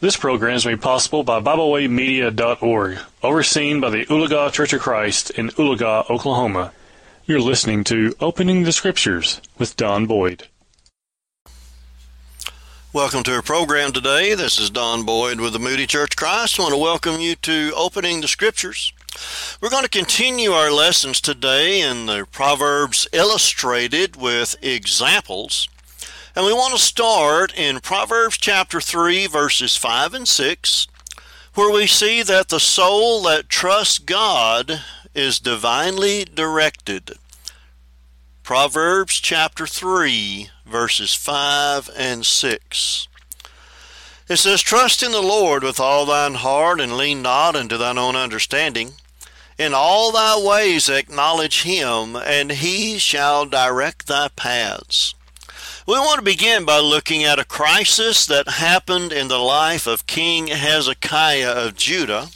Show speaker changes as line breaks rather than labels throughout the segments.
This program is made possible by BibleWayMedia.org, overseen by the Oologah Church of Christ in Oologah, Oklahoma. You're listening to Opening the Scriptures with Don Boyd.
Welcome to our program today. This is Don Boyd with the Moody Church of Christ. I want to welcome you to Opening the Scriptures. We're going to continue our lessons today in the Proverbs illustrated with examples. And we want to start in Proverbs chapter 3, verses 5 and 6, where we see that the soul that trusts God is divinely directed. Proverbs chapter 3, verses 5 and 6. It says, Trust in the Lord with all thine heart, and lean not unto thine own understanding. In all thy ways acknowledge him, and he shall direct thy paths. We want to begin by looking at a crisis that happened in the life of King Hezekiah of Judah.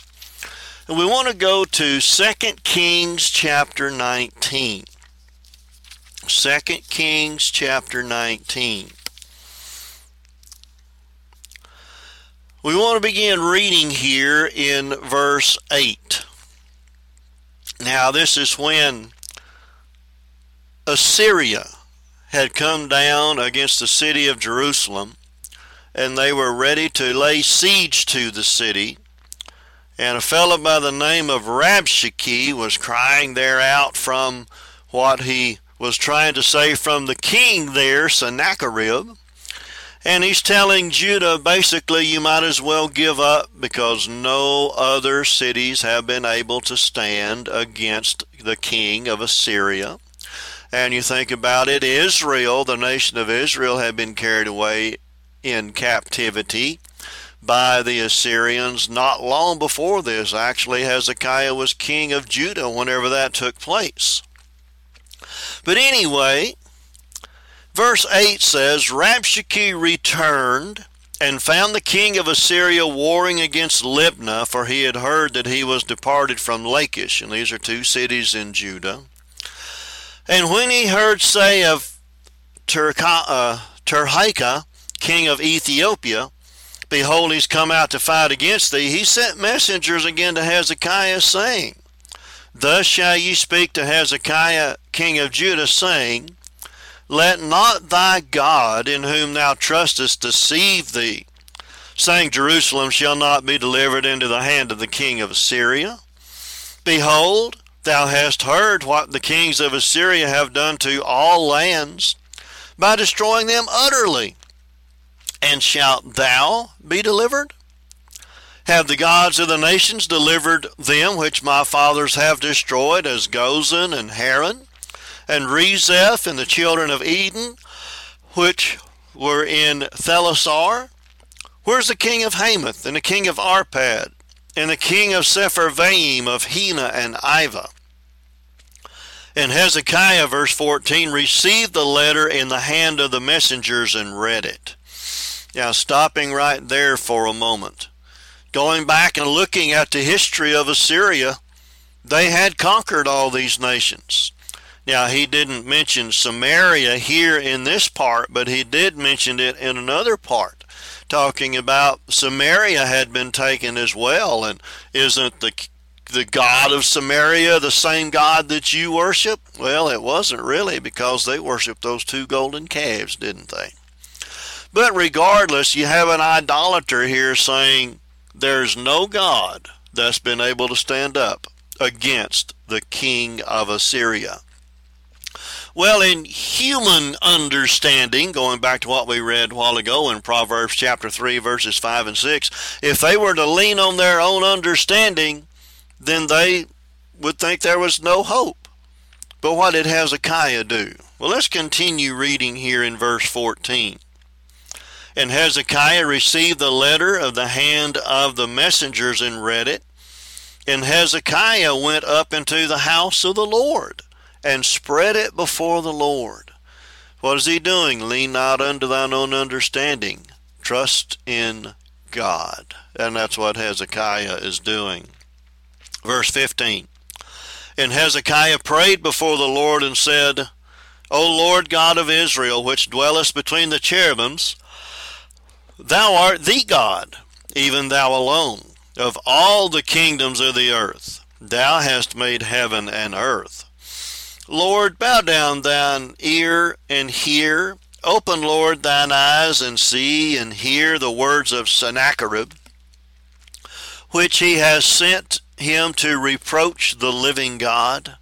And we want to go to 2 Kings chapter 19. 2 Kings chapter 19. We want to begin reading here in verse 8. Now, this is when Assyria had come down against the city of Jerusalem, and they were ready to lay siege to the city. And a fellow by the name of Rabshakeh was crying there out from what he was trying to say from the king there, Sennacherib. And he's telling Judah basically, you might as well give up because no other cities have been able to stand against the king of Assyria and you think about it, Israel, the nation of Israel, had been carried away in captivity by the Assyrians not long before this. Actually, Hezekiah was king of Judah whenever that took place. But anyway, verse 8 says Rabshakeh returned and found the king of Assyria warring against Libnah, for he had heard that he was departed from Lachish, and these are two cities in Judah. And when he heard say of Turka, uh, king of Ethiopia, Behold, he's come out to fight against thee, he sent messengers again to Hezekiah, saying, Thus shall ye speak to Hezekiah, king of Judah, saying, Let not thy God, in whom thou trustest, deceive thee, saying, Jerusalem shall not be delivered into the hand of the king of Assyria. Behold, Thou hast heard what the kings of Assyria have done to all lands by destroying them utterly. And shalt thou be delivered? Have the gods of the nations delivered them which my fathers have destroyed, as Gozan and Haran, and Rezeph and the children of Eden, which were in Thelasar? Where's the king of Hamath, and the king of Arpad, and the king of Sepharvaim of Hena and Ivah? And Hezekiah, verse 14, received the letter in the hand of the messengers and read it. Now, stopping right there for a moment, going back and looking at the history of Assyria, they had conquered all these nations. Now, he didn't mention Samaria here in this part, but he did mention it in another part, talking about Samaria had been taken as well, and isn't the the God of Samaria the same God that you worship? Well, it wasn't really because they worshiped those two golden calves, didn't they? But regardless, you have an idolater here saying there's no God that's been able to stand up against the king of Assyria. Well, in human understanding, going back to what we read a while ago in Proverbs chapter 3, verses 5 and 6, if they were to lean on their own understanding, then they would think there was no hope. But what did Hezekiah do? Well, let's continue reading here in verse 14. And Hezekiah received the letter of the hand of the messengers and read it. And Hezekiah went up into the house of the Lord and spread it before the Lord. What is he doing? Lean not unto thine own understanding. Trust in God. And that's what Hezekiah is doing. Verse 15. And Hezekiah prayed before the Lord and said, O Lord God of Israel, which dwellest between the cherubims, thou art the God, even thou alone, of all the kingdoms of the earth. Thou hast made heaven and earth. Lord, bow down thine ear and hear. Open, Lord, thine eyes and see and hear the words of Sennacherib, which he has sent him to reproach the living God.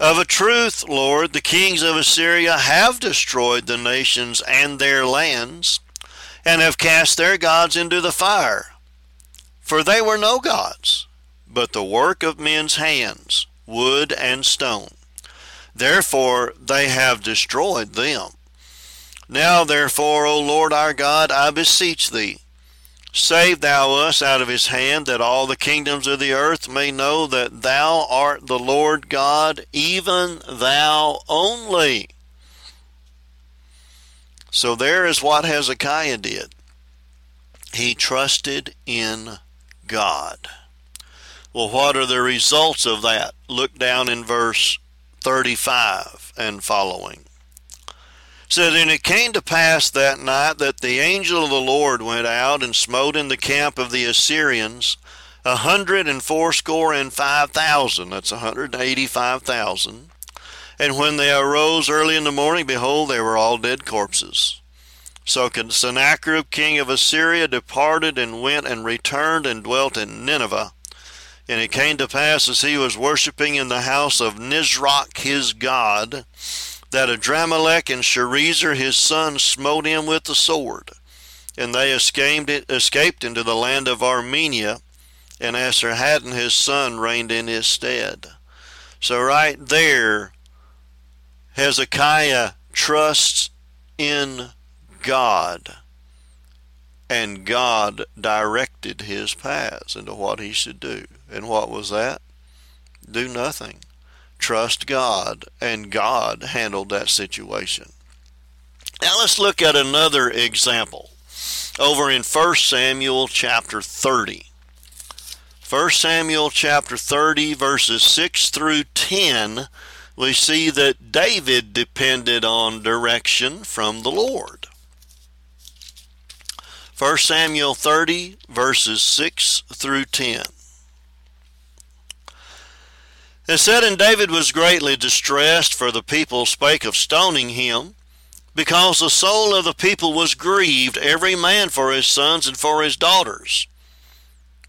Of a truth, Lord, the kings of Assyria have destroyed the nations and their lands, and have cast their gods into the fire. For they were no gods, but the work of men's hands, wood and stone. Therefore they have destroyed them. Now therefore, O Lord our God, I beseech thee, Save thou us out of his hand, that all the kingdoms of the earth may know that thou art the Lord God, even thou only. So there is what Hezekiah did. He trusted in God. Well, what are the results of that? Look down in verse 35 and following said, And it came to pass that night that the angel of the Lord went out and smote in the camp of the Assyrians a hundred and fourscore and five thousand. That's a hundred and eighty-five thousand. And when they arose early in the morning, behold, they were all dead corpses. So Sennacherib king of Assyria departed and went and returned and dwelt in Nineveh. And it came to pass as he was worshipping in the house of Nisroch his god, that Adrammelech and Sharezer his son smote him with the sword, and they escaped, escaped into the land of Armenia, and Esarhaddon his son reigned in his stead. So right there, Hezekiah trusts in God, and God directed his paths into what he should do. And what was that? Do nothing trust God, and God handled that situation. Now let's look at another example over in 1 Samuel chapter 30. 1 Samuel chapter 30, verses 6 through 10, we see that David depended on direction from the Lord. 1 Samuel 30, verses 6 through 10. It said, And David was greatly distressed, for the people spake of stoning him, because the soul of the people was grieved, every man for his sons and for his daughters.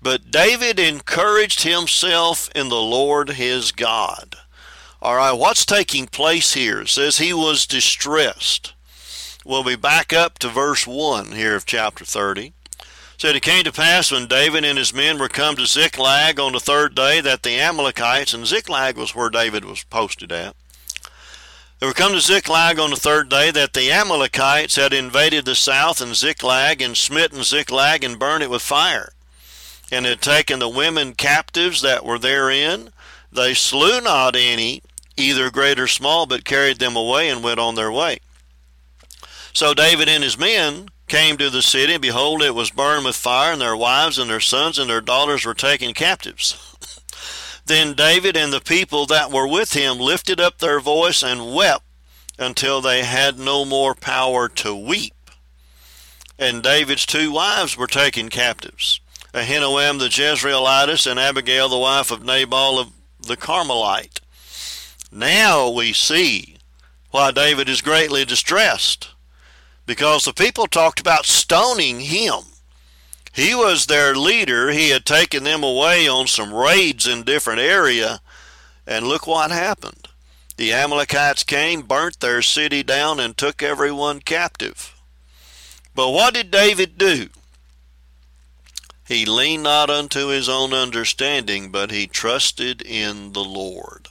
But David encouraged himself in the Lord his God. All right, what's taking place here? It says he was distressed. We'll be back up to verse 1 here of chapter 30 said it came to pass when David and his men were come to Ziklag on the third day that the Amalekites, and Ziklag was where David was posted at, they were come to Ziklag on the third day that the Amalekites had invaded the south and Ziklag and smitten Ziklag and burned it with fire, and had taken the women captives that were therein. They slew not any, either great or small, but carried them away and went on their way. So David and his men came to the city, and behold, it was burned with fire, and their wives and their sons and their daughters were taken captives. then David and the people that were with him lifted up their voice and wept until they had no more power to weep. And David's two wives were taken captives, Ahinoam the Jezreelitess and Abigail the wife of Nabal of the Carmelite. Now we see why David is greatly distressed because the people talked about stoning him. He was their leader. He had taken them away on some raids in different area, and look what happened. The Amalekites came, burnt their city down, and took everyone captive. But what did David do? He leaned not unto his own understanding, but he trusted in the Lord.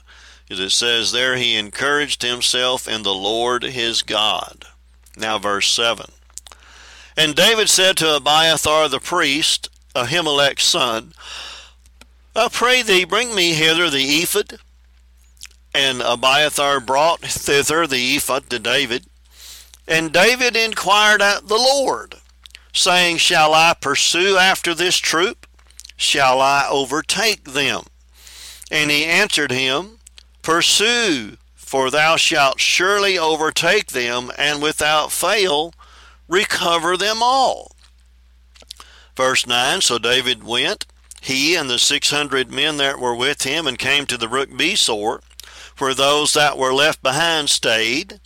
As it says there, he encouraged himself in the Lord his God. Now, verse 7. And David said to Abiathar the priest, Ahimelech's son, I pray thee, bring me hither the ephod. And Abiathar brought thither the ephod to David. And David inquired at the Lord, saying, Shall I pursue after this troop? Shall I overtake them? And he answered him, Pursue, for thou shalt surely overtake them, and without fail recover them all. Verse 9 So David went, he and the six hundred men that were with him, and came to the brook Besor, where those that were left behind stayed.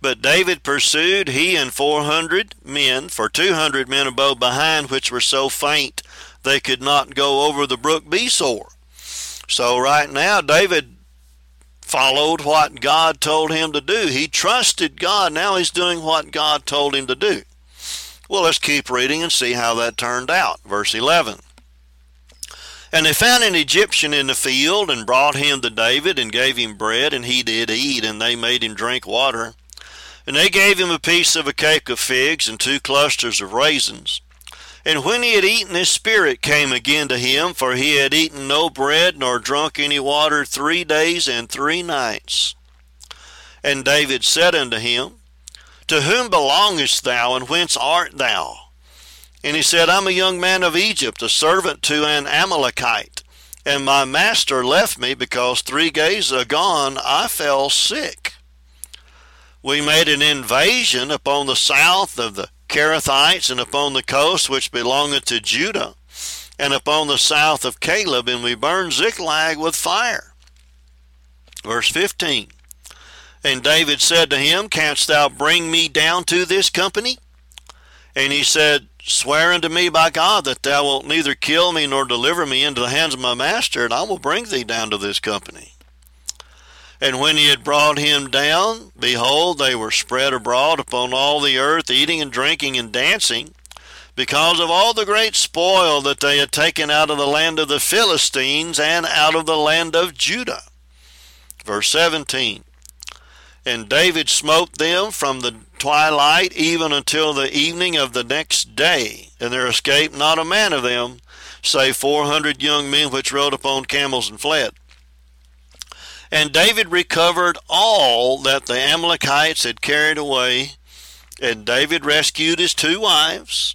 But David pursued, he and four hundred men, for two hundred men abode behind, which were so faint they could not go over the brook Besor. So right now, David followed what God told him to do. He trusted God. Now he's doing what God told him to do. Well, let's keep reading and see how that turned out. Verse 11. And they found an Egyptian in the field and brought him to David and gave him bread, and he did eat, and they made him drink water. And they gave him a piece of a cake of figs and two clusters of raisins. And when he had eaten, his spirit came again to him, for he had eaten no bread nor drunk any water three days and three nights. And David said unto him, To whom belongest thou, and whence art thou? And he said, I'm a young man of Egypt, a servant to an Amalekite. And my master left me because three days agone I fell sick. We made an invasion upon the south of the Cherethites, and upon the coast which belongeth to Judah, and upon the south of Caleb, and we burned Ziklag with fire. Verse 15 And David said to him, Canst thou bring me down to this company? And he said, Swear unto me by God that thou wilt neither kill me nor deliver me into the hands of my master, and I will bring thee down to this company. And when he had brought him down, behold, they were spread abroad upon all the earth, eating and drinking and dancing, because of all the great spoil that they had taken out of the land of the Philistines and out of the land of Judah. Verse 17 And David smote them from the twilight even until the evening of the next day, and there escaped not a man of them, save four hundred young men which rode upon camels and fled. And David recovered all that the Amalekites had carried away, and David rescued his two wives,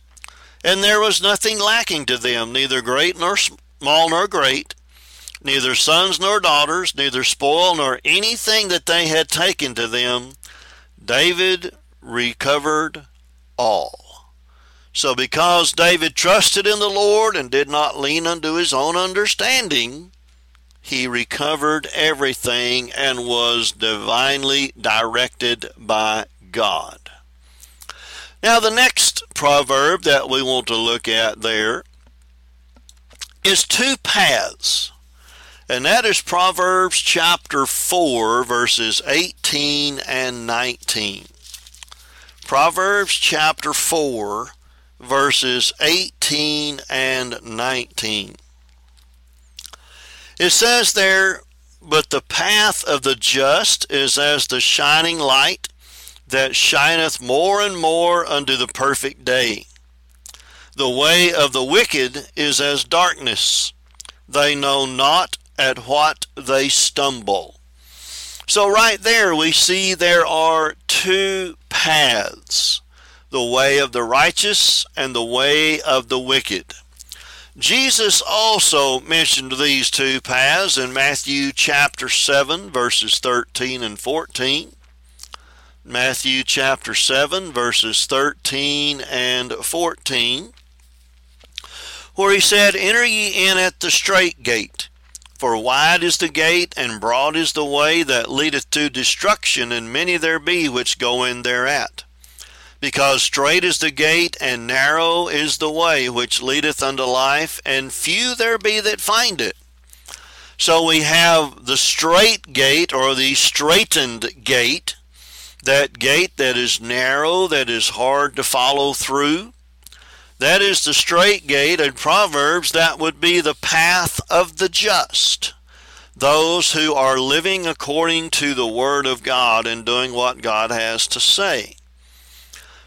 and there was nothing lacking to them, neither great nor small nor great, neither sons nor daughters, neither spoil nor anything that they had taken to them. David recovered all. So because David trusted in the Lord and did not lean unto his own understanding, he recovered everything and was divinely directed by God. Now, the next proverb that we want to look at there is two paths. And that is Proverbs chapter 4, verses 18 and 19. Proverbs chapter 4, verses 18 and 19. It says there, But the path of the just is as the shining light that shineth more and more unto the perfect day. The way of the wicked is as darkness. They know not at what they stumble. So, right there, we see there are two paths the way of the righteous and the way of the wicked. Jesus also mentioned these two paths in Matthew chapter 7, verses 13 and 14. Matthew chapter 7, verses 13 and 14, where he said, Enter ye in at the strait gate. For wide is the gate, and broad is the way that leadeth to destruction, and many there be which go in thereat. Because strait is the gate, and narrow is the way which leadeth unto life, and few there be that find it. So we have the strait gate, or the straitened gate, that gate that is narrow, that is hard to follow through. That is the strait gate. In Proverbs, that would be the path of the just. Those who are living according to the Word of God and doing what God has to say.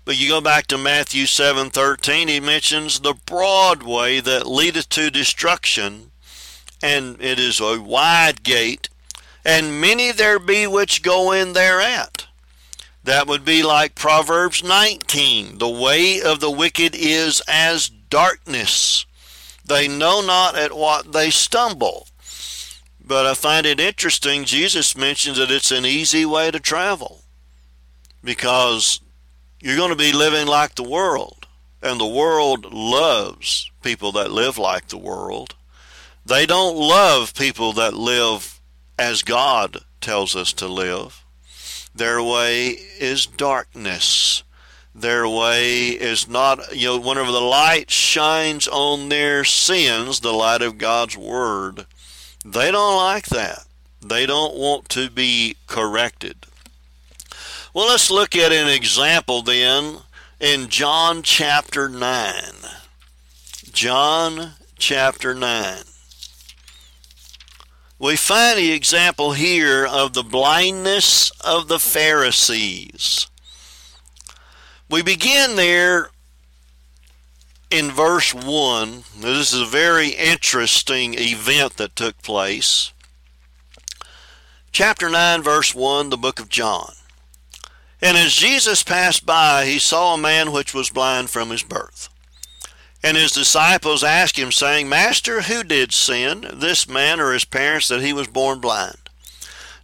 But you go back to Matthew 7:13, he mentions the broad way that leadeth to destruction, and it is a wide gate, and many there be which go in thereat. That would be like Proverbs 19. The way of the wicked is as darkness. They know not at what they stumble. But I find it interesting, Jesus mentions that it's an easy way to travel because you're going to be living like the world. And the world loves people that live like the world. They don't love people that live as God tells us to live. Their way is darkness. Their way is not, you know, whenever the light shines on their sins, the light of God's Word, they don't like that. They don't want to be corrected. Well, let's look at an example then in John chapter 9. John chapter 9. We find the example here of the blindness of the Pharisees. We begin there in verse 1. This is a very interesting event that took place. Chapter 9, verse 1, the book of John. And as Jesus passed by, he saw a man which was blind from his birth. And his disciples asked him, saying, Master, who did sin, this man or his parents, that he was born blind?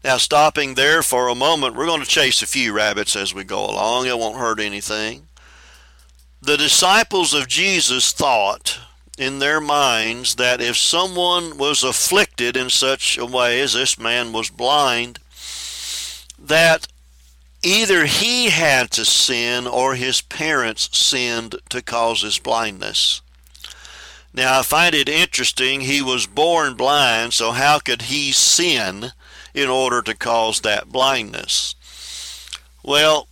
Now, stopping there for a moment, we're going to chase a few rabbits as we go along. It won't hurt anything. The disciples of Jesus thought in their minds that if someone was afflicted in such a way as this man was blind, that either he had to sin or his parents sinned to cause his blindness. Now, I find it interesting. He was born blind, so how could he sin in order to cause that blindness? Well,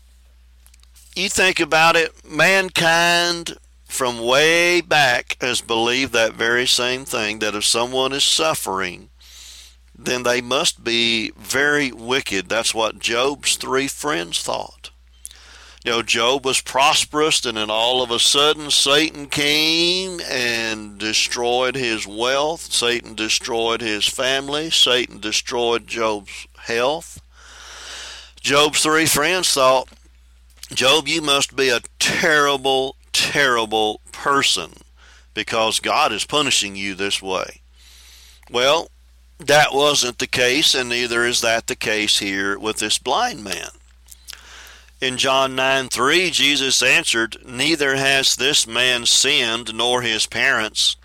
you think about it, mankind from way back has believed that very same thing that if someone is suffering, then they must be very wicked. That's what Job's three friends thought. You know, Job was prosperous, and then all of a sudden Satan came and destroyed his wealth. Satan destroyed his family. Satan destroyed Job's health. Job's three friends thought, Job, you must be a terrible, terrible person because God is punishing you this way. Well, that wasn't the case, and neither is that the case here with this blind man. In John 9 3, Jesus answered, Neither has this man sinned, nor his parents,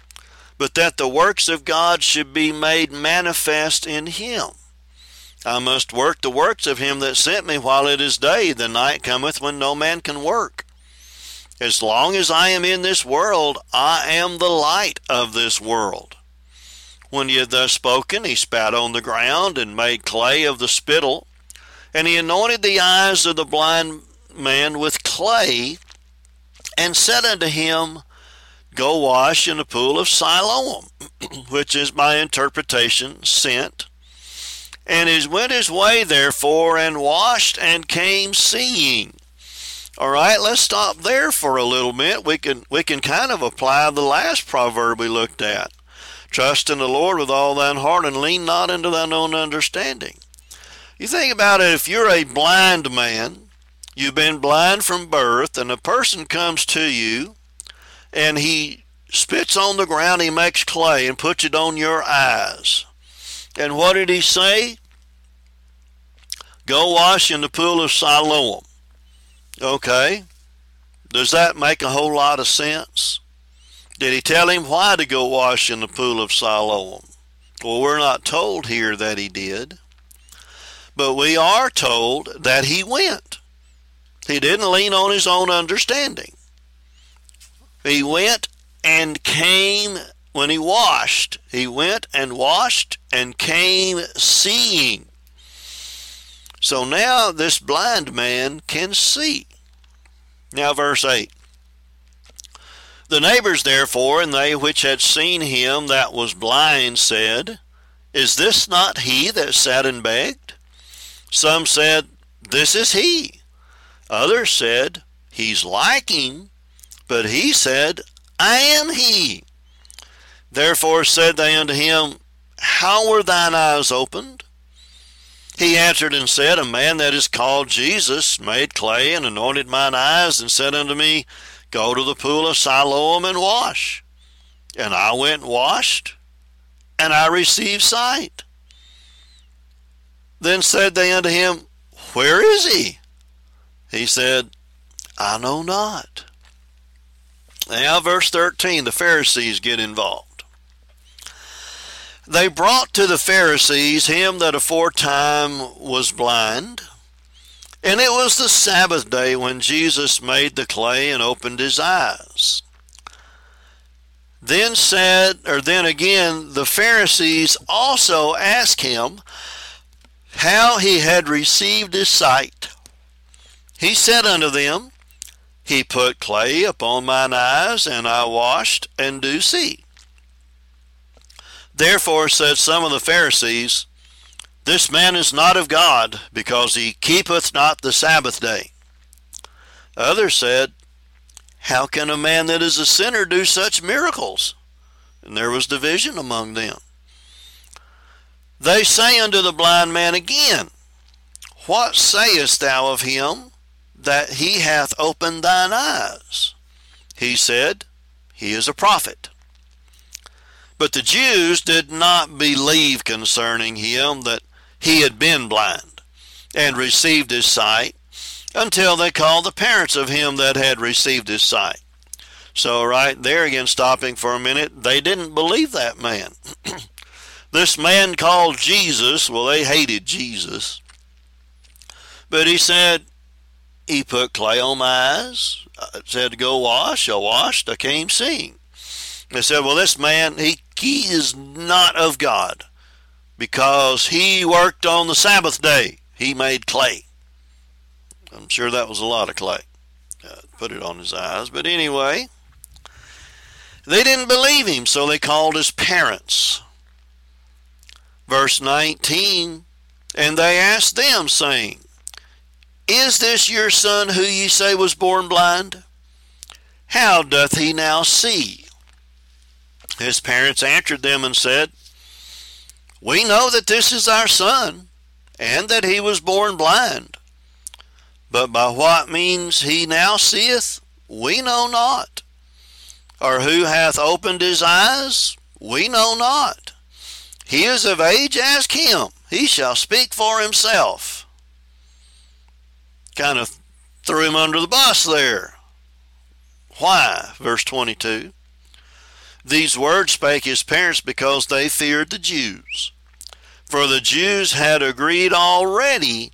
but that the works of God should be made manifest in him. I must work the works of him that sent me while it is day. The night cometh when no man can work. As long as I am in this world, I am the light of this world. When he had thus spoken, he spat on the ground and made clay of the spittle, and he anointed the eyes of the blind man with clay, and said unto him, Go wash in the pool of Siloam, which is by interpretation sent. And he went his way therefore, and washed, and came seeing. All right, let's stop there for a little bit. We can we can kind of apply the last proverb we looked at. Trust in the Lord with all thine heart and lean not into thine own understanding. You think about it, if you're a blind man, you've been blind from birth, and a person comes to you and he spits on the ground, he makes clay and puts it on your eyes. And what did he say? Go wash in the pool of Siloam. Okay. Does that make a whole lot of sense? Did he tell him why to go wash in the pool of Siloam? Well, we're not told here that he did, but we are told that he went. He didn't lean on his own understanding. He went and came when he washed. He went and washed and came seeing. So now this blind man can see. Now, verse 8. The neighbors therefore, and they which had seen him that was blind, said, Is this not he that sat and begged? Some said, This is he. Others said, He's like him. But he said, I am he. Therefore said they unto him, How were thine eyes opened? He answered and said, A man that is called Jesus made clay and anointed mine eyes, and said unto me, Go to the pool of Siloam and wash. And I went and washed, and I received sight. Then said they unto him, Where is he? He said, I know not. Now, verse 13, the Pharisees get involved. They brought to the Pharisees him that aforetime was blind. And it was the Sabbath day when Jesus made the clay and opened his eyes. Then said, or then again, the Pharisees also asked him how he had received his sight. He said unto them, He put clay upon mine eyes, and I washed, and do see. Therefore said some of the Pharisees, This man is not of God, because he keepeth not the Sabbath day. Others said, How can a man that is a sinner do such miracles? And there was division among them. They say unto the blind man again, What sayest thou of him that he hath opened thine eyes? He said, He is a prophet. But the Jews did not believe concerning him that he had been blind and received his sight until they called the parents of him that had received his sight. So, right there again, stopping for a minute, they didn't believe that man. this man called Jesus, well, they hated Jesus. But he said, He put clay on my eyes, I said go wash, I washed, I came seeing. They said, Well, this man, he, he is not of God because he worked on the Sabbath day. He made clay. I'm sure that was a lot of clay. Uh, put it on his eyes. But anyway, they didn't believe him, so they called his parents. Verse 19, and they asked them, saying, Is this your son who ye say was born blind? How doth he now see? His parents answered them and said, We know that this is our son, and that he was born blind. But by what means he now seeth, we know not. Or who hath opened his eyes, we know not. He is of age, ask him. He shall speak for himself. Kind of threw him under the bus there. Why? Verse 22. These words spake his parents because they feared the Jews. For the Jews had agreed already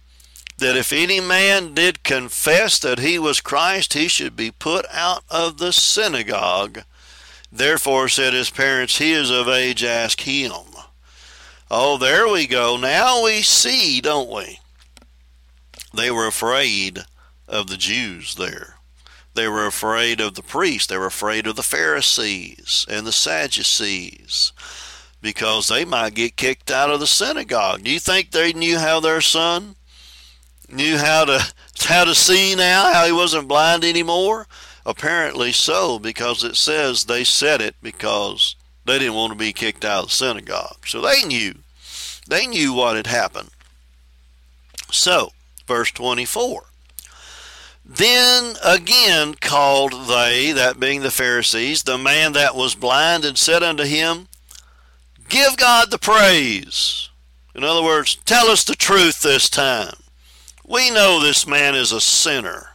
that if any man did confess that he was Christ, he should be put out of the synagogue. Therefore said his parents, He is of age, ask him. Oh, there we go. Now we see, don't we? They were afraid of the Jews there. They were afraid of the priests. They were afraid of the Pharisees and the Sadducees because they might get kicked out of the synagogue. Do you think they knew how their son knew how to how to see now, how he wasn't blind anymore? Apparently so, because it says they said it because they didn't want to be kicked out of the synagogue. So they knew. They knew what had happened. So, verse 24. Then again called they, that being the Pharisees, the man that was blind, and said unto him, Give God the praise. In other words, tell us the truth this time. We know this man is a sinner.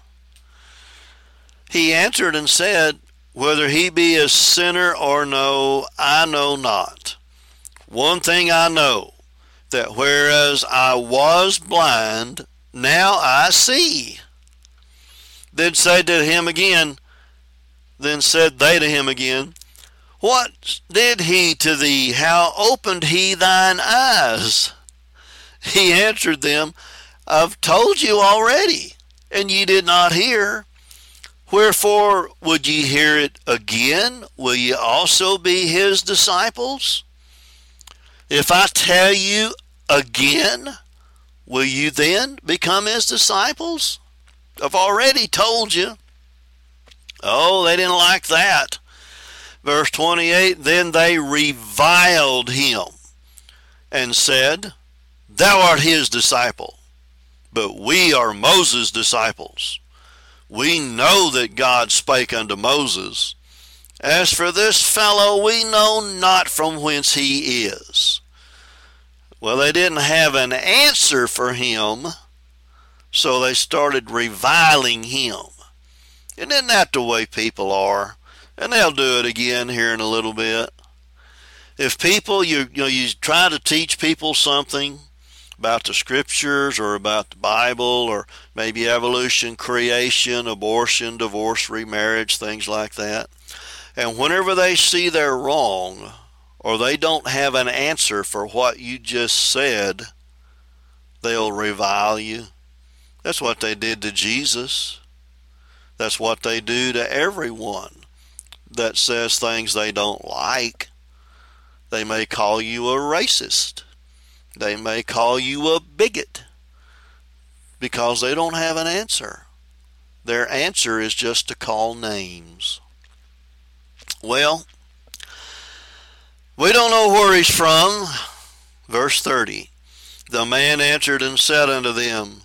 He answered and said, Whether he be a sinner or no, I know not. One thing I know, that whereas I was blind, now I see. Then said to him again, then said they to him again, What did he to thee? How opened he thine eyes? He answered them, I've told you already, and ye did not hear. Wherefore would ye hear it again? Will ye also be his disciples? If I tell you again, will you then become his disciples? I've already told you. Oh, they didn't like that. Verse 28 Then they reviled him and said, Thou art his disciple but we are Moses' disciples. We know that God spake unto Moses. As for this fellow, we know not from whence he is. Well, they didn't have an answer for him, so they started reviling him. And isn't that the way people are? And they'll do it again here in a little bit. If people you you know you try to teach people something about the scriptures or about the Bible or maybe evolution, creation, abortion, divorce, remarriage, things like that. And whenever they see they're wrong or they don't have an answer for what you just said, they'll revile you. That's what they did to Jesus. That's what they do to everyone that says things they don't like. They may call you a racist. They may call you a bigot because they don't have an answer. Their answer is just to call names. Well, we don't know where he's from. Verse 30 The man answered and said unto them,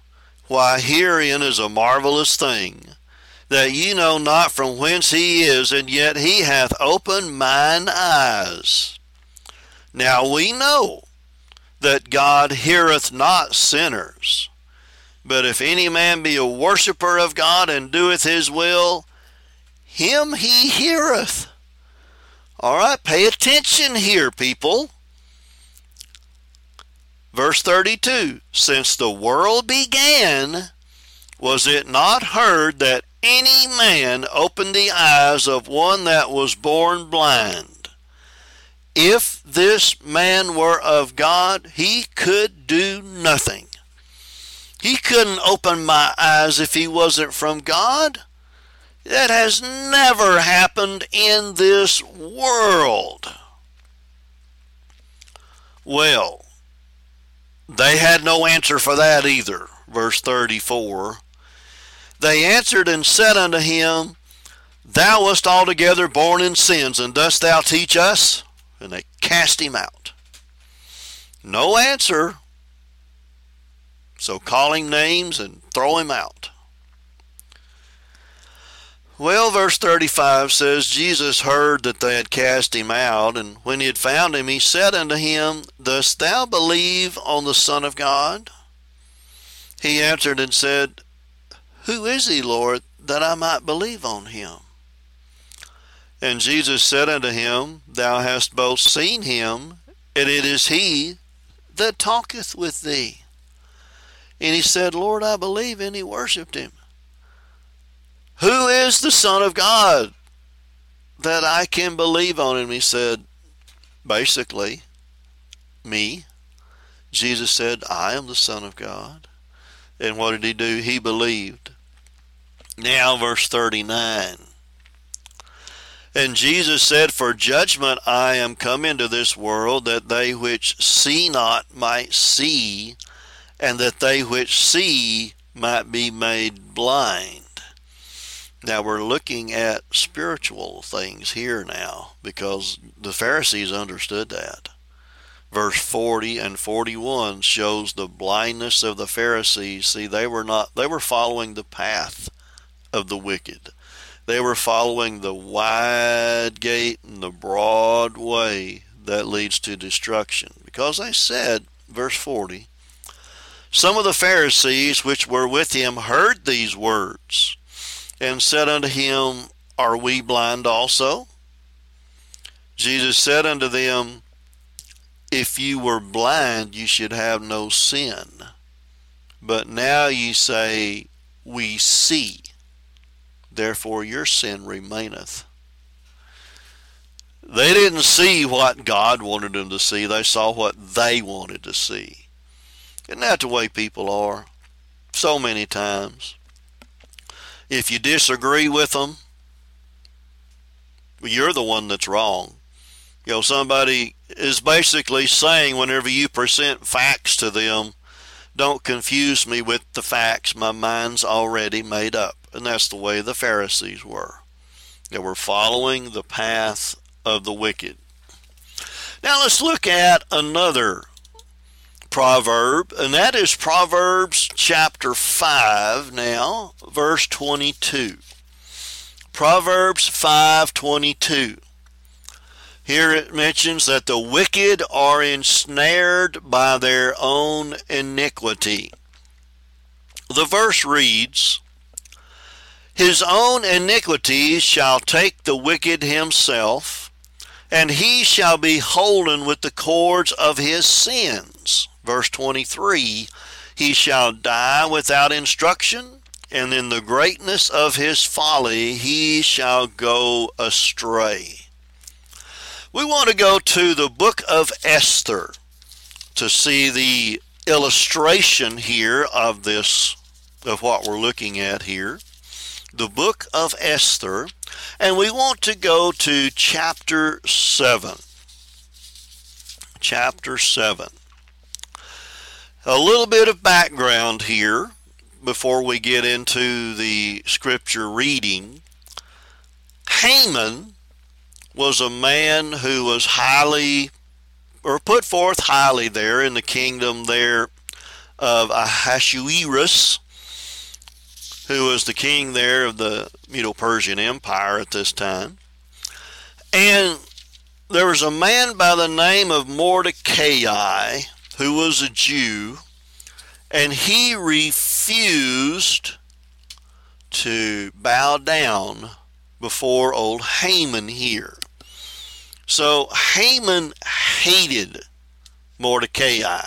Why, herein is a marvelous thing, that ye know not from whence he is, and yet he hath opened mine eyes. Now we know that God heareth not sinners. But if any man be a worshipper of God and doeth his will, him he heareth. All right, pay attention here, people. Verse 32 Since the world began, was it not heard that any man opened the eyes of one that was born blind? If this man were of God, he could do nothing. He couldn't open my eyes if he wasn't from God. That has never happened in this world. Well, they had no answer for that either. Verse 34. They answered and said unto him, Thou wast altogether born in sins, and dost thou teach us? and they cast him out. No answer. So call him names and throw him out. Well, verse 35 says, Jesus heard that they had cast him out, and when he had found him, he said unto him, Dost thou believe on the Son of God? He answered and said, Who is he, Lord, that I might believe on him? And Jesus said unto him, Thou hast both seen him, and it is he that talketh with thee. And he said, Lord, I believe, and he worshipped him. Who is the Son of God that I can believe on him? He said, basically, me. Jesus said, I am the Son of God. And what did he do? He believed. Now, verse 39. And Jesus said, For judgment I am come into this world, that they which see not might see, and that they which see might be made blind. Now we're looking at spiritual things here now, because the Pharisees understood that. Verse 40 and 41 shows the blindness of the Pharisees. See, they were not, they were following the path of the wicked they were following the wide gate and the broad way that leads to destruction. Because they said, verse 40, Some of the Pharisees which were with him heard these words, and said unto him, Are we blind also? Jesus said unto them, If you were blind, you should have no sin. But now ye say, We see therefore your sin remaineth. They didn't see what God wanted them to see, they saw what they wanted to see. Isn't that the way people are? So many times. If you disagree with them, you're the one that's wrong. You know, somebody is basically saying whenever you present facts to them, don't confuse me with the facts. My mind's already made up. And that's the way the Pharisees were. They were following the path of the wicked. Now let's look at another proverb, and that is Proverbs chapter 5 now, verse 22. Proverbs 5:22. Here it mentions that the wicked are ensnared by their own iniquity. The verse reads, His own iniquities shall take the wicked himself, and he shall be holden with the cords of his sins. Verse 23 He shall die without instruction, and in the greatness of his folly he shall go astray. We want to go to the book of Esther to see the illustration here of this, of what we're looking at here. The book of Esther, and we want to go to chapter 7. Chapter 7. A little bit of background here before we get into the scripture reading. Haman was a man who was highly, or put forth highly there in the kingdom there of Ahasuerus, who was the king there of the Medo-Persian Empire at this time. And there was a man by the name of Mordecai who was a Jew, and he refused to bow down before old Haman here. So Haman hated Mordecai.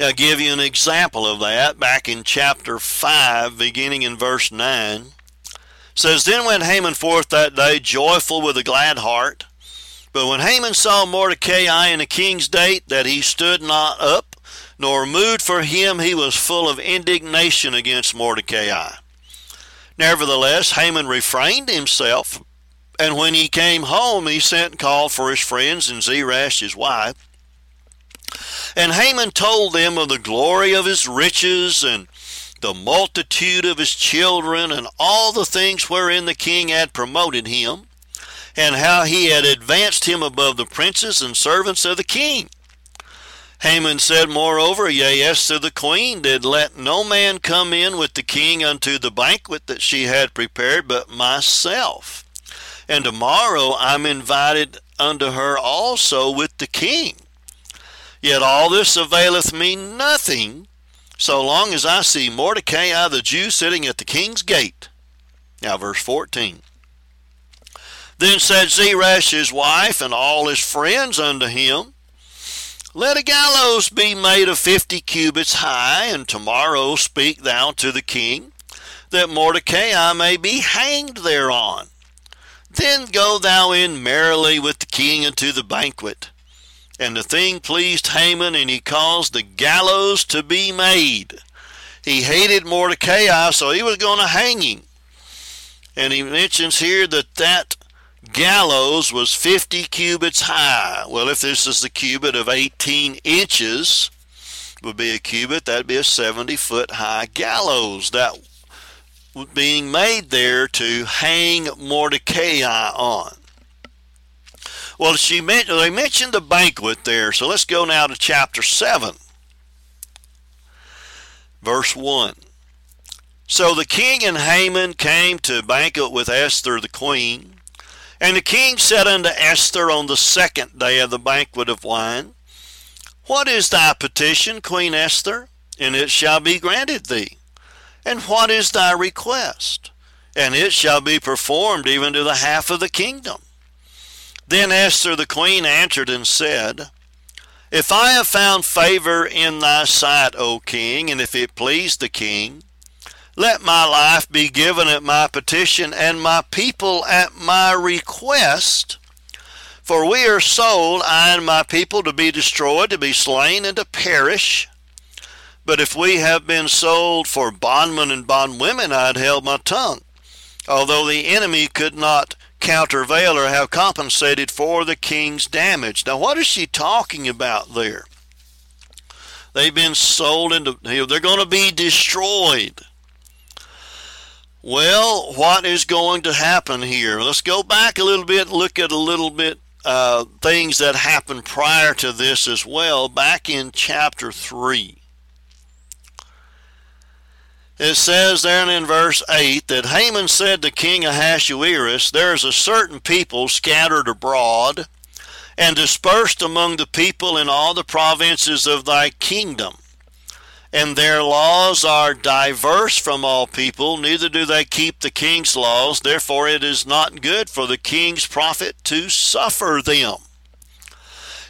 I'll give you an example of that back in chapter 5, beginning in verse 9. It says, Then went Haman forth that day, joyful with a glad heart. But when Haman saw Mordecai in the king's gate, that he stood not up, nor moved for him, he was full of indignation against Mordecai. Nevertheless, Haman refrained himself, and when he came home, he sent and called for his friends and Zeresh his wife. And Haman told them of the glory of his riches and the multitude of his children and all the things wherein the king had promoted him, and how he had advanced him above the princes and servants of the king. Haman said, Moreover, yea, Esther the queen did let no man come in with the king unto the banquet that she had prepared but myself. And tomorrow I'm invited unto her also with the king. Yet all this availeth me nothing, so long as I see Mordecai the Jew sitting at the king's gate. Now, verse 14. Then said Zeresh his wife and all his friends unto him, let a gallows be made of fifty cubits high, and tomorrow speak thou to the king, that Mordecai may be hanged thereon. Then go thou in merrily with the king unto the banquet. And the thing pleased Haman, and he caused the gallows to be made. He hated Mordecai, so he was going to hang him. And he mentions here that that gallows was 50 cubits high. Well, if this is the cubit of 18 inches, would be a cubit, that'd be a 70 foot high gallows that being made there to hang Mordecai on. Well, she mentioned, they mentioned the banquet there, so let's go now to chapter 7, verse 1. So the king and Haman came to banquet with Esther the queen. And the king said unto Esther on the second day of the banquet of wine, What is thy petition, Queen Esther? And it shall be granted thee. And what is thy request? And it shall be performed even to the half of the kingdom. Then Esther the queen answered and said, If I have found favor in thy sight, O king, and if it please the king, let my life be given at my petition, and my people at my request. For we are sold, I and my people, to be destroyed, to be slain, and to perish. But if we have been sold for bondmen and bondwomen, I had held my tongue, although the enemy could not countervail or have compensated for the king's damage. Now, what is she talking about there? They've been sold into, they're going to be destroyed. Well, what is going to happen here? Let's go back a little bit, look at a little bit uh, things that happened prior to this as well, back in chapter 3. It says there in verse 8 that Haman said to King Ahasuerus, There is a certain people scattered abroad and dispersed among the people in all the provinces of thy kingdom and their laws are diverse from all people, neither do they keep the king's laws. Therefore, it is not good for the king's profit to suffer them.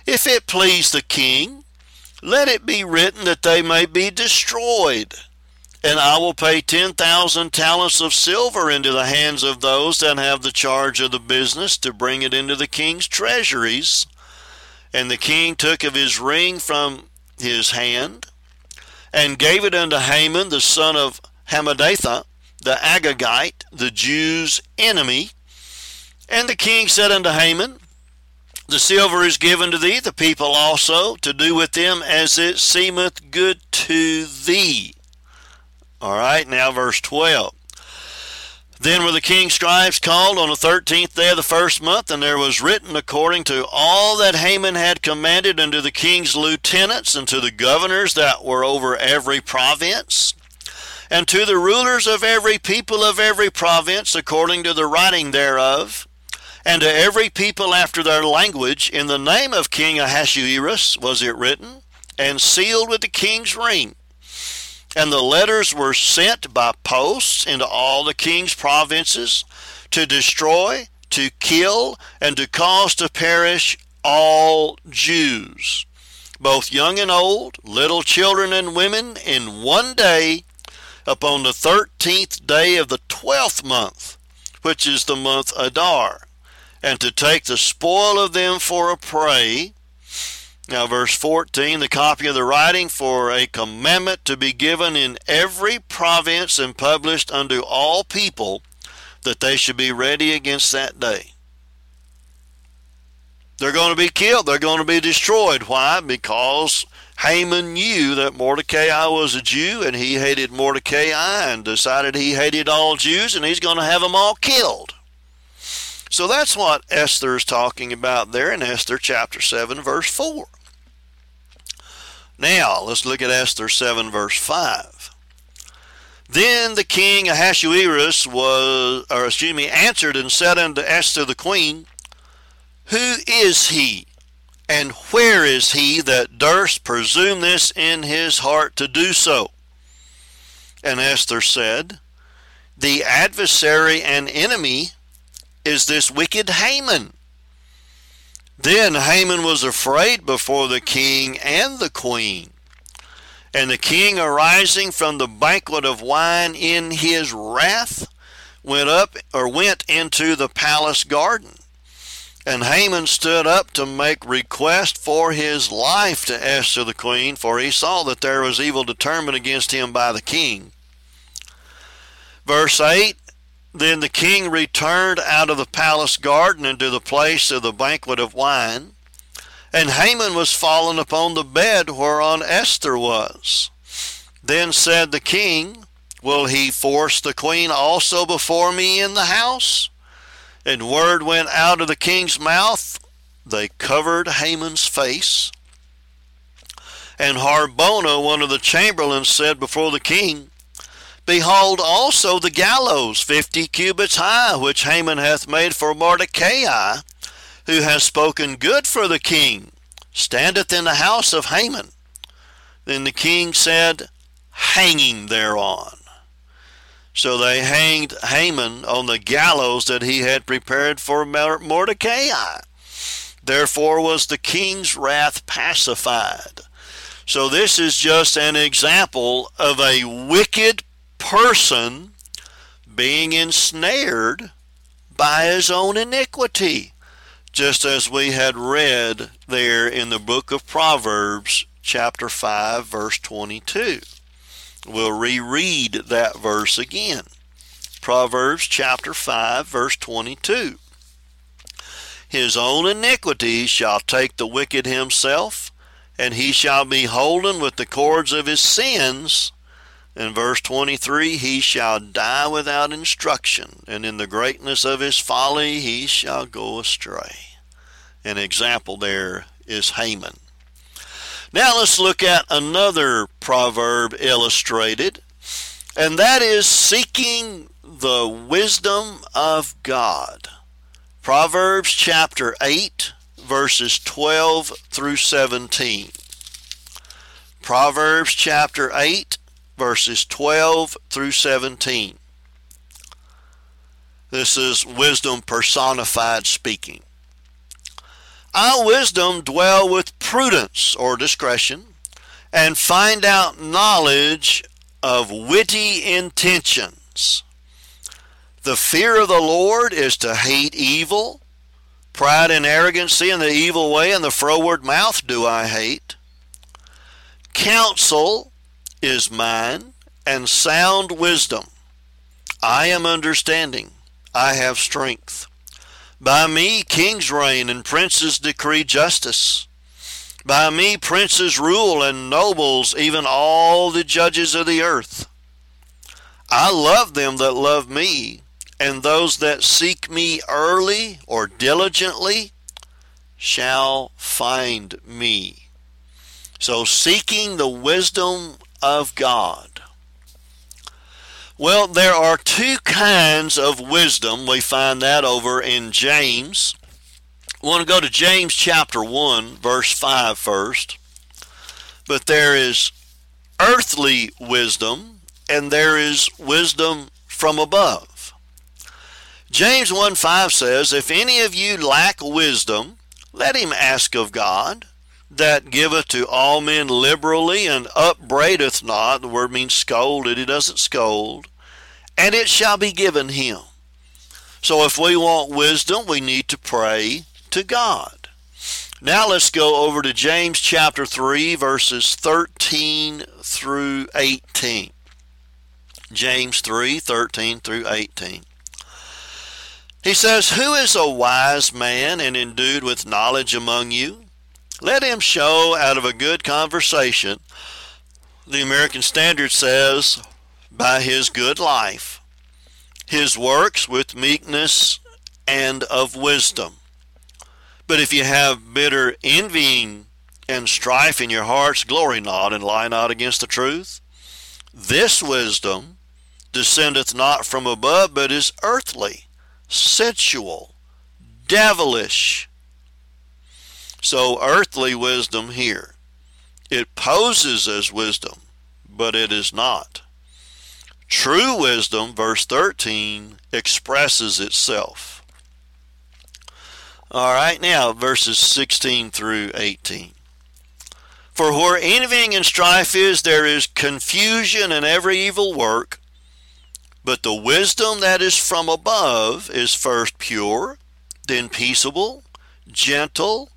If it please the king, let it be written that they may be destroyed. And I will pay ten thousand talents of silver into the hands of those that have the charge of the business to bring it into the king's treasuries. And the king took of his ring from his hand and gave it unto Haman the son of Hammedatha, the Agagite, the Jews' enemy. And the king said unto Haman, The silver is given to thee, the people also, to do with them as it seemeth good to thee. All right, now verse 12. Then were the king's scribes called on the thirteenth day of the first month, and there was written according to all that Haman had commanded unto the king's lieutenants and to the governors that were over every province, and to the rulers of every people of every province according to the writing thereof, and to every people after their language, in the name of King Ahasuerus was it written, and sealed with the king's ring. And the letters were sent by posts into all the king's provinces to destroy, to kill, and to cause to perish all Jews, both young and old, little children and women, in one day, upon the thirteenth day of the twelfth month, which is the month Adar, and to take the spoil of them for a prey, now, verse 14 the copy of the writing for a commandment to be given in every province and published unto all people that they should be ready against that day. They're going to be killed, they're going to be destroyed. Why? Because Haman knew that Mordecai was a Jew and he hated Mordecai and decided he hated all Jews and he's going to have them all killed. So that's what Esther is talking about there in Esther chapter 7, verse 4. Now, let's look at Esther 7, verse 5. Then the king Ahasuerus was, or excuse me, answered and said unto Esther the queen, Who is he, and where is he that durst presume this in his heart to do so? And Esther said, The adversary and enemy is this wicked Haman then Haman was afraid before the king and the queen. And the king, arising from the banquet of wine in his wrath, went up or went into the palace garden. And Haman stood up to make request for his life to Esther the queen, for he saw that there was evil determined against him by the king. Verse 8 then the king returned out of the palace garden into the place of the banquet of wine, and Haman was fallen upon the bed whereon Esther was. Then said the king, Will he force the queen also before me in the house? And word went out of the king's mouth, they covered Haman's face. And Harbona, one of the chamberlains, said before the king, Behold also the gallows fifty cubits high, which Haman hath made for Mordecai, who has spoken good for the king, standeth in the house of Haman. Then the king said, Hanging thereon. So they hanged Haman on the gallows that he had prepared for Mordecai. Therefore was the king's wrath pacified. So this is just an example of a wicked person being ensnared by his own iniquity, just as we had read there in the book of Proverbs, chapter 5, verse 22. We'll reread that verse again. Proverbs chapter 5, verse 22. His own iniquity shall take the wicked himself, and he shall be holden with the cords of his sins in verse 23, he shall die without instruction, and in the greatness of his folly he shall go astray. An example there is Haman. Now let's look at another proverb illustrated, and that is seeking the wisdom of God. Proverbs chapter 8, verses 12 through 17. Proverbs chapter 8, verses 12 through 17. This is wisdom personified speaking. I, wisdom, dwell with prudence or discretion, and find out knowledge of witty intentions. The fear of the Lord is to hate evil. Pride and arrogancy and the evil way and the froward mouth do I hate. Counsel is mine, and sound wisdom. I am understanding. I have strength. By me kings reign and princes decree justice. By me princes rule and nobles, even all the judges of the earth. I love them that love me, and those that seek me early or diligently shall find me. So, seeking the wisdom of God well, there are two kinds of wisdom. We find that over in James. Want to go to James chapter 1, verse 5 first. But there is earthly wisdom, and there is wisdom from above. James 1 5 says, If any of you lack wisdom, let him ask of God, that giveth to all men liberally and upbraideth not. The word means scolded. He doesn't scold. And it shall be given him. So if we want wisdom, we need to pray to God. Now let's go over to James chapter 3, verses 13 through 18. James 3, 13 through 18. He says, Who is a wise man and endued with knowledge among you? Let him show out of a good conversation, the American Standard says, by his good life, his works with meekness and of wisdom. But if you have bitter envying and strife in your hearts, glory not and lie not against the truth. This wisdom descendeth not from above, but is earthly, sensual, devilish. So, earthly wisdom here. It poses as wisdom, but it is not. True wisdom, verse 13, expresses itself. All right, now verses 16 through 18. For where envying and strife is, there is confusion and every evil work. But the wisdom that is from above is first pure, then peaceable, gentle,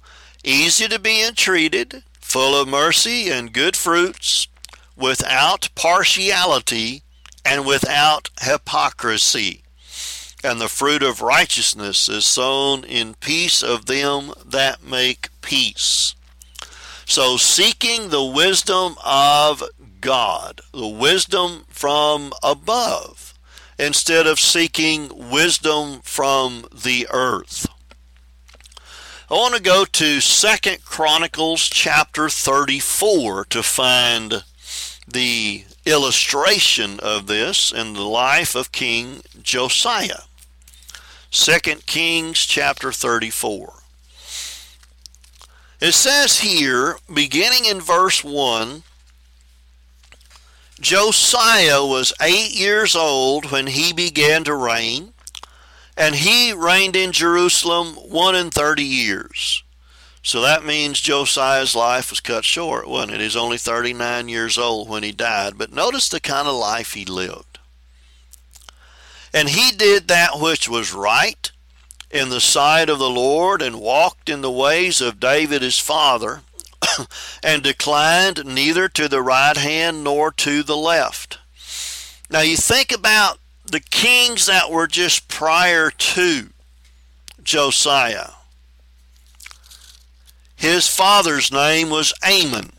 easy to be entreated, full of mercy and good fruits, without partiality and without hypocrisy. And the fruit of righteousness is sown in peace of them that make peace. So, seeking the wisdom of God, the wisdom from above, instead of seeking wisdom from the earth. I want to go to Second Chronicles chapter 34 to find the illustration of this in the life of King Josiah. 2 Kings chapter 34. It says here, beginning in verse 1, Josiah was eight years old when he began to reign, and he reigned in Jerusalem one and thirty years. So that means Josiah's life was cut short, wasn't it? He's only 39 years old when he died. But notice the kind of life he lived. And he did that which was right in the sight of the Lord and walked in the ways of David his father and declined neither to the right hand nor to the left. Now you think about the kings that were just prior to Josiah. His father's name was Amon.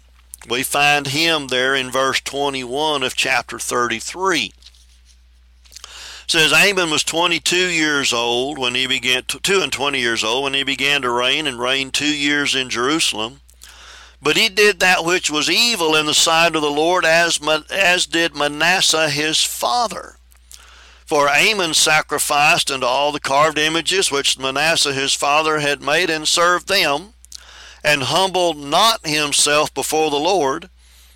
We find him there in verse 21 of chapter 33. It says Amon was 22 years old when he began, two and 20 years old when he began to reign and reigned two years in Jerusalem. But he did that which was evil in the sight of the Lord, as, as did Manasseh his father. For Amon sacrificed unto all the carved images which Manasseh his father had made and served them and humbled not himself before the Lord,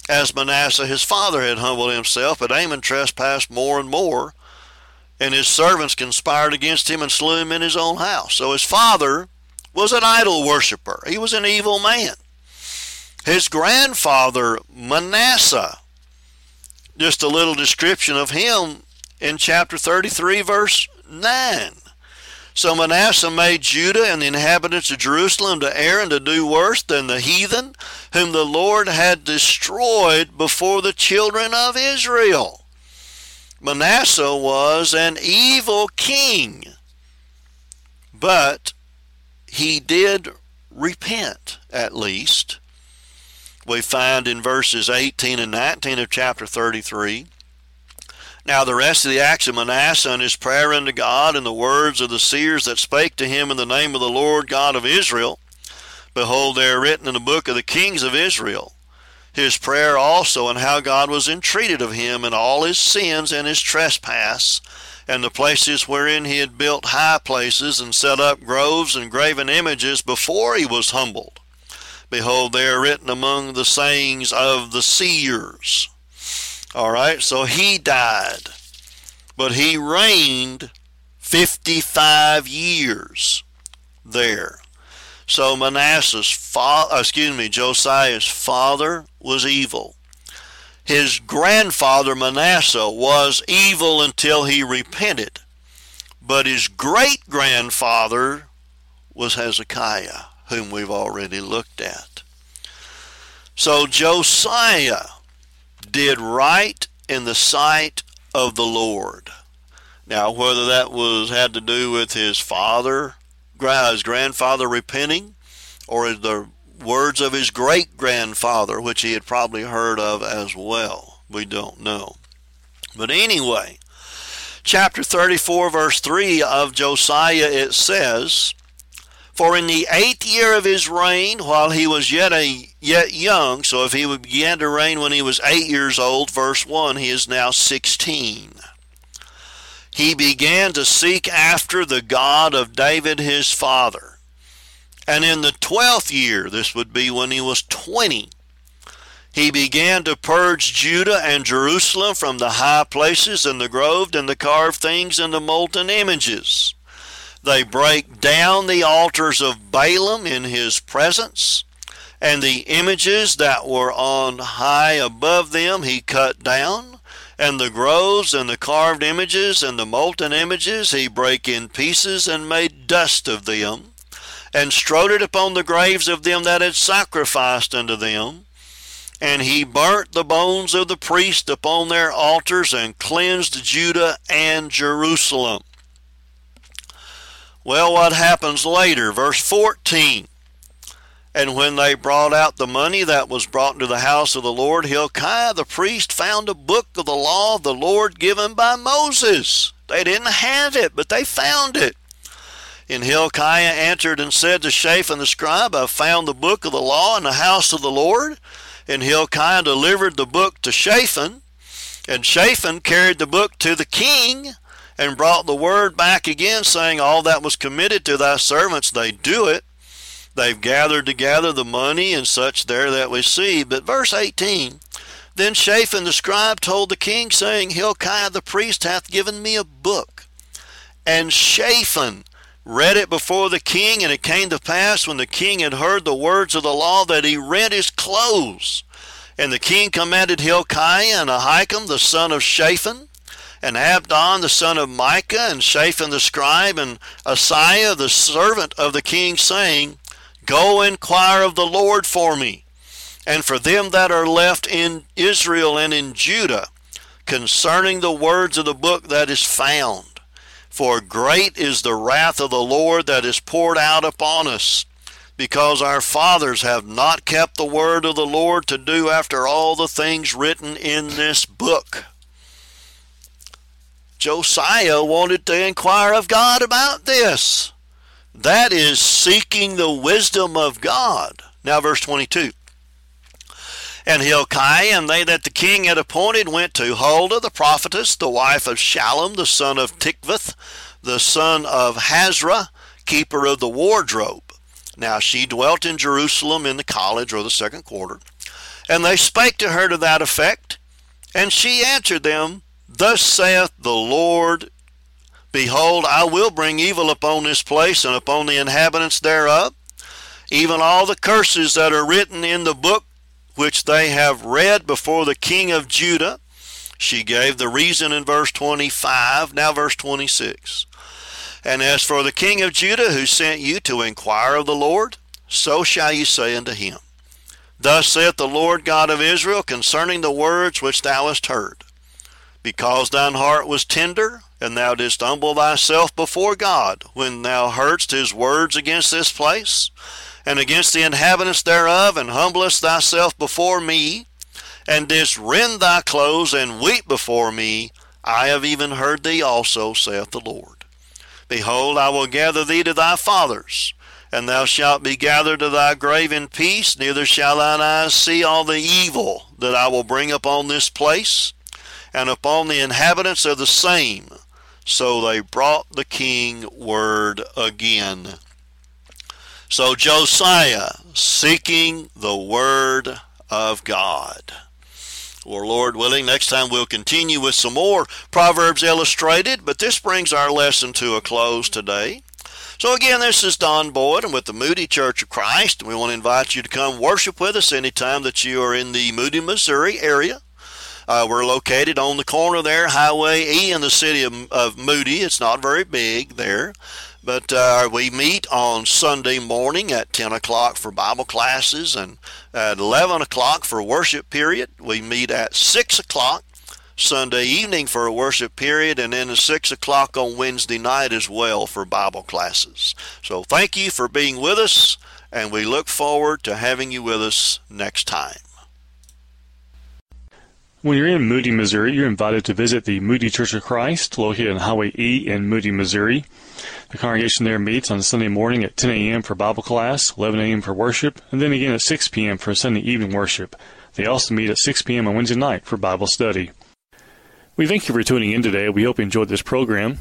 as Manasseh his father had humbled himself, but Amon trespassed more and more, and his servants conspired against him and slew him in his own house. So his father was an idol worshiper. He was an evil man. His grandfather, Manasseh, just a little description of him in chapter 33, verse 9. So Manasseh made Judah and the inhabitants of Jerusalem to err and to do worse than the heathen, whom the Lord had destroyed before the children of Israel. Manasseh was an evil king, but he did repent at least. We find in verses 18 and 19 of chapter 33 now the rest of the acts of Manasseh and his prayer unto God and the words of the seers that spake to him in the name of the Lord God of Israel, behold, they are written in the book of the kings of Israel. His prayer also and how God was entreated of him and all his sins and his trespass, and the places wherein he had built high places and set up groves and graven images before he was humbled. Behold, they are written among the sayings of the seers. All right, so he died, but he reigned 55 years there. So Manasseh's father, uh, excuse me, Josiah's father was evil. His grandfather Manasseh was evil until he repented. But his great grandfather was Hezekiah, whom we've already looked at. So Josiah did right in the sight of the Lord. Now, whether that was had to do with his father, his grandfather repenting, or the words of his great grandfather, which he had probably heard of as well, we don't know. But anyway, chapter 34, verse 3 of Josiah, it says, for in the eighth year of his reign, while he was yet a yet young, so if he began to reign when he was eight years old, verse one, he is now sixteen. He began to seek after the God of David his father. And in the twelfth year, this would be when he was twenty, he began to purge Judah and Jerusalem from the high places and the groved and the carved things and the molten images. They break down the altars of Baalim in his presence, and the images that were on high above them he cut down, and the groves and the carved images and the molten images he brake in pieces and made dust of them, and strode it upon the graves of them that had sacrificed unto them. And he burnt the bones of the priests upon their altars and cleansed Judah and Jerusalem. Well, what happens later? Verse 14. And when they brought out the money that was brought into the house of the Lord, Hilkiah the priest found a book of the law of the Lord given by Moses. They didn't have it, but they found it. And Hilkiah answered and said to Shaphan the scribe, I found the book of the law in the house of the Lord. And Hilkiah delivered the book to Shaphan, and Shaphan carried the book to the king and brought the word back again, saying, All that was committed to thy servants, they do it. They've gathered together the money and such there that we see. But verse 18 Then Shaphan the scribe told the king, saying, Hilkiah the priest hath given me a book. And Shaphan read it before the king, and it came to pass when the king had heard the words of the law that he rent his clothes. And the king commanded Hilkiah and Ahikam the son of Shaphan and Abdon the son of Micah, and Shaphan the scribe, and Asaiah the servant of the king, saying, Go inquire of the Lord for me, and for them that are left in Israel and in Judah, concerning the words of the book that is found. For great is the wrath of the Lord that is poured out upon us, because our fathers have not kept the word of the Lord to do after all the things written in this book. Josiah wanted to inquire of God about this. That is seeking the wisdom of God. Now, verse 22. And Hilkiah and they that the king had appointed went to Huldah the prophetess, the wife of Shallum, the son of Tikvath, the son of Hasrah, keeper of the wardrobe. Now she dwelt in Jerusalem in the college or the second quarter. And they spake to her to that effect. And she answered them, Thus saith the Lord Behold, I will bring evil upon this place and upon the inhabitants thereof, even all the curses that are written in the book which they have read before the king of Judah. She gave the reason in verse 25, now verse 26. And as for the king of Judah who sent you to inquire of the Lord, so shall you say unto him, Thus saith the Lord God of Israel concerning the words which thou hast heard. Because thine heart was tender, and thou didst humble thyself before God, when thou heardst his words against this place, and against the inhabitants thereof, and humblest thyself before me, and didst rend thy clothes and weep before me, I have even heard thee also, saith the Lord. Behold, I will gather thee to thy fathers, and thou shalt be gathered to thy grave in peace, neither shall thine eyes see all the evil that I will bring upon this place, and upon the inhabitants of the same. So they brought the king word again. So Josiah seeking the word of God. Or Lord willing, next time we'll continue with some more Proverbs illustrated, but this brings our lesson to a close today. So again, this is Don Boyd, and with the Moody Church of Christ, we want to invite you to come worship with us anytime that you are in the Moody, Missouri area. Uh, we're located on the corner there, Highway E in the city of, of Moody. It's not very big there. But uh, we meet on Sunday morning at 10 o'clock for Bible classes and at 11 o'clock for worship period. We meet at 6 o'clock Sunday evening for a worship period and then at 6 o'clock on Wednesday night as well for Bible classes. So thank you for being with us and we look forward to having you with us next time.
When you're in Moody, Missouri, you're invited to visit the Moody Church of Christ, located on Highway E in Moody, Missouri. The congregation there meets on Sunday morning at 10 a.m. for Bible class, 11 a.m. for worship, and then again at 6 p.m. for Sunday evening worship. They also meet at 6 p.m. on Wednesday night for Bible study. We thank you for tuning in today. We hope you enjoyed this program.